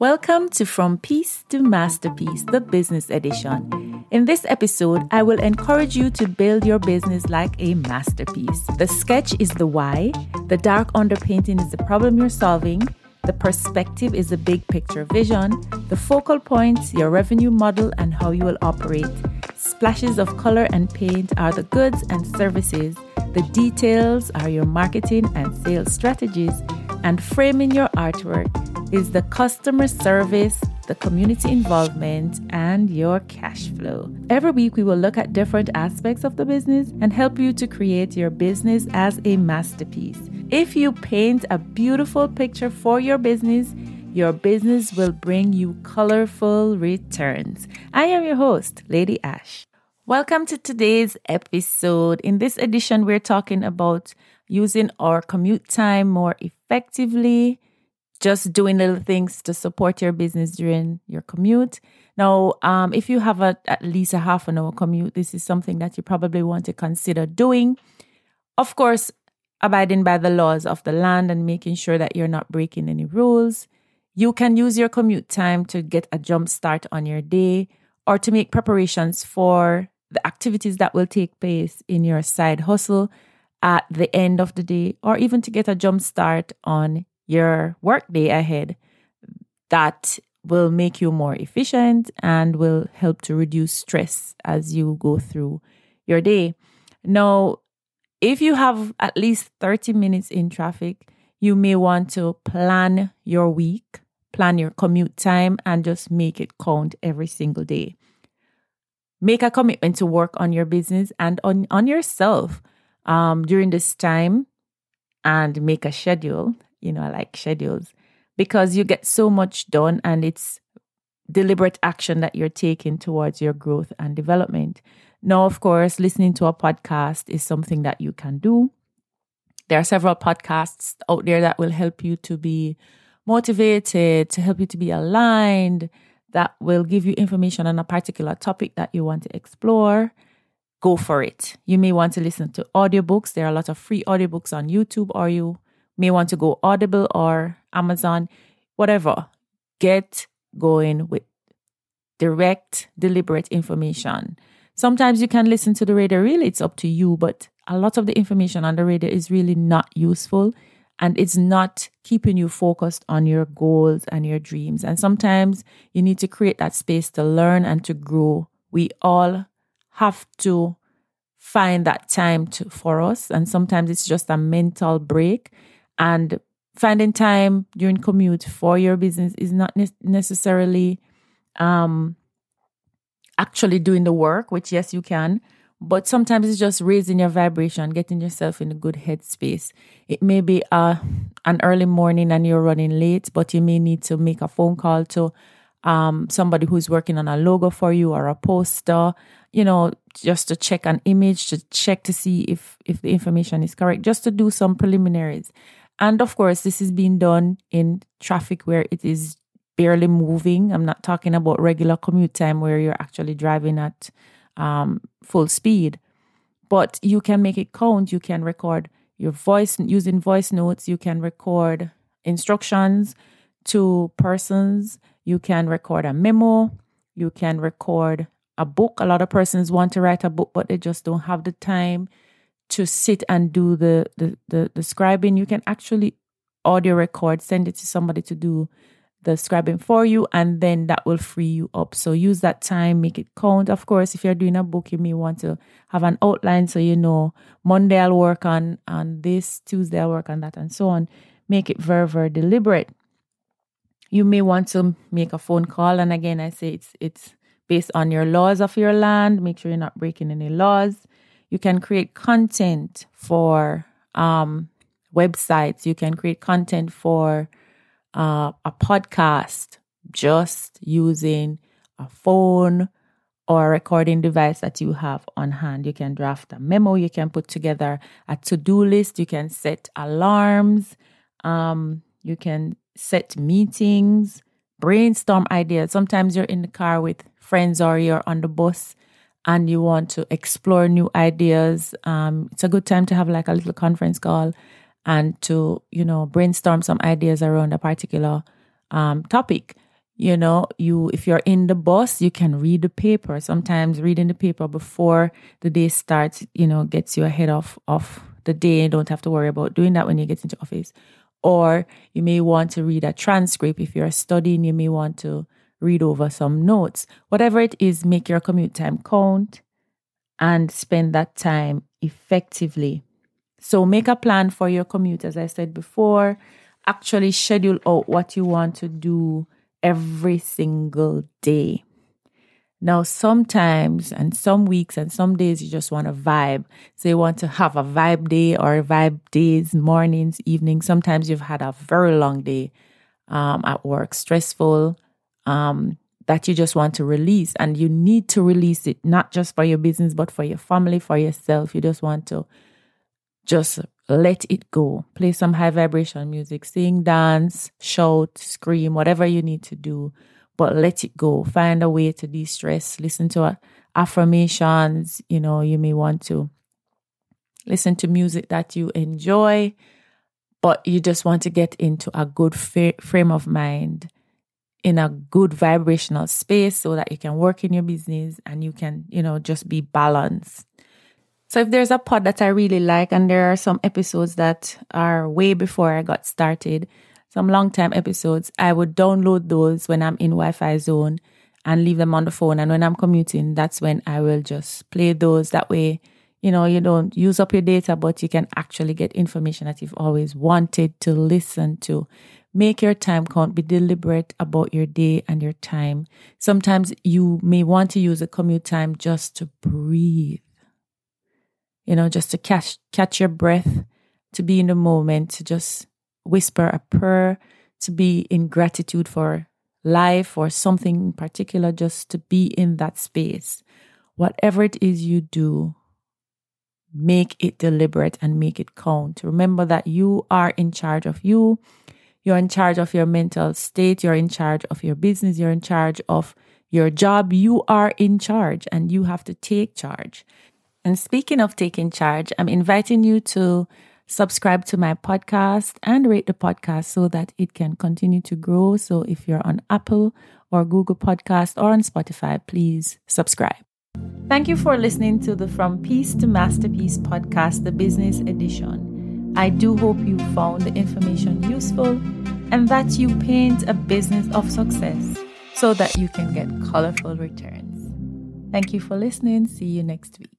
Welcome to From Peace to Masterpiece, the business edition. In this episode, I will encourage you to build your business like a masterpiece. The sketch is the why, the dark underpainting is the problem you're solving, the perspective is the big picture vision, the focal points, your revenue model, and how you will operate. Splashes of color and paint are the goods and services. The details are your marketing and sales strategies, and framing your artwork is the customer service, the community involvement, and your cash flow. Every week, we will look at different aspects of the business and help you to create your business as a masterpiece. If you paint a beautiful picture for your business, your business will bring you colorful returns. I am your host, Lady Ash. Welcome to today's episode. In this edition, we're talking about using our commute time more effectively just doing little things to support your business during your commute. Now, um, if you have a, at least a half an hour commute, this is something that you probably want to consider doing. Of course, abiding by the laws of the land and making sure that you're not breaking any rules. You can use your commute time to get a jump start on your day or to make preparations for the activities that will take place in your side hustle at the end of the day or even to get a jump start on your workday ahead that will make you more efficient and will help to reduce stress as you go through your day. Now, if you have at least 30 minutes in traffic, you may want to plan your week, plan your commute time, and just make it count every single day. Make a commitment to work on your business and on, on yourself um, during this time and make a schedule you know, I like schedules because you get so much done and it's deliberate action that you're taking towards your growth and development. Now, of course, listening to a podcast is something that you can do. There are several podcasts out there that will help you to be motivated, to help you to be aligned, that will give you information on a particular topic that you want to explore. Go for it. You may want to listen to audiobooks. There are a lot of free audiobooks on YouTube, or you may want to go Audible or Amazon, whatever. Get going with direct, deliberate information. Sometimes you can listen to the radio, really, it's up to you, but a lot of the information on the radio is really not useful and it's not keeping you focused on your goals and your dreams. And sometimes you need to create that space to learn and to grow. We all have to find that time to, for us. And sometimes it's just a mental break and finding time during commute for your business is not ne- necessarily um, actually doing the work, which yes, you can. But sometimes it's just raising your vibration, getting yourself in a good headspace. It may be uh, an early morning and you're running late, but you may need to make a phone call to um, somebody who's working on a logo for you or a poster, you know, just to check an image, to check to see if if the information is correct, just to do some preliminaries. And of course, this is being done in traffic where it is barely moving. I'm not talking about regular commute time where you're actually driving at um, full speed, but you can make it count. You can record your voice using voice notes. You can record instructions to persons. You can record a memo. You can record a book. A lot of persons want to write a book, but they just don't have the time to sit and do the, the, the, the scribing. You can actually audio record, send it to somebody to do the scribing for you, and then that will free you up. So use that time, make it count. Of course, if you're doing a book, you may want to have an outline so you know Monday I'll work on on this, Tuesday I'll work on that, and so on. Make it very, very deliberate. You may want to make a phone call, and again, I say it's it's based on your laws of your land. Make sure you're not breaking any laws. You can create content for um, websites. You can create content for uh, a podcast just using a phone or a recording device that you have on hand. You can draft a memo. You can put together a to do list. You can set alarms. Um, you can set meetings, brainstorm ideas. Sometimes you're in the car with friends or you're on the bus and you want to explore new ideas, um, it's a good time to have like a little conference call and to, you know, brainstorm some ideas around a particular um, topic. you know you if you're in the bus you can read the paper. Sometimes reading the paper before the day starts you know gets you ahead of of the day. You don't have to worry about doing that when you get into office. Or you may want to read a transcript if you're studying. You may want to read over some notes whatever it is make your commute time count and spend that time effectively so make a plan for your commute as i said before actually schedule out what you want to do every single day. Now, sometimes and some weeks and some days you just want to vibe. So you want to have a vibe day or vibe days, mornings, evenings. Sometimes you've had a very long day um, at work, stressful, um, that you just want to release. And you need to release it, not just for your business, but for your family, for yourself. You just want to just let it go. Play some high vibration music, sing, dance, shout, scream, whatever you need to do, but let it go. Find a way to de stress. Listen to affirmations. You know, you may want to listen to music that you enjoy, but you just want to get into a good frame of mind in a good vibrational space so that you can work in your business and you can, you know, just be balanced. So if there's a pod that I really like, and there are some episodes that are way before I got started, some long time episodes, I would download those when I'm in Wi-Fi zone and leave them on the phone. And when I'm commuting, that's when I will just play those. That way, you know, you don't use up your data, but you can actually get information that you've always wanted to listen to. Make your time count. Be deliberate about your day and your time. Sometimes you may want to use a commute time just to breathe you know, just to catch catch your breath, to be in the moment, to just whisper a prayer, to be in gratitude for life or something in particular, just to be in that space. Whatever it is you do, make it deliberate and make it count. Remember that you are in charge of you. You're in charge of your mental state. You're in charge of your business. You're in charge of your job. You are in charge and you have to take charge. And speaking of taking charge, I'm inviting you to subscribe to my podcast and rate the podcast so that it can continue to grow. So if you're on Apple or Google Podcast or on Spotify, please subscribe. Thank you for listening to the From Peace to Masterpiece podcast, the business edition. I do hope you found the information useful and that you paint a business of success so that you can get colorful returns. Thank you for listening. See you next week.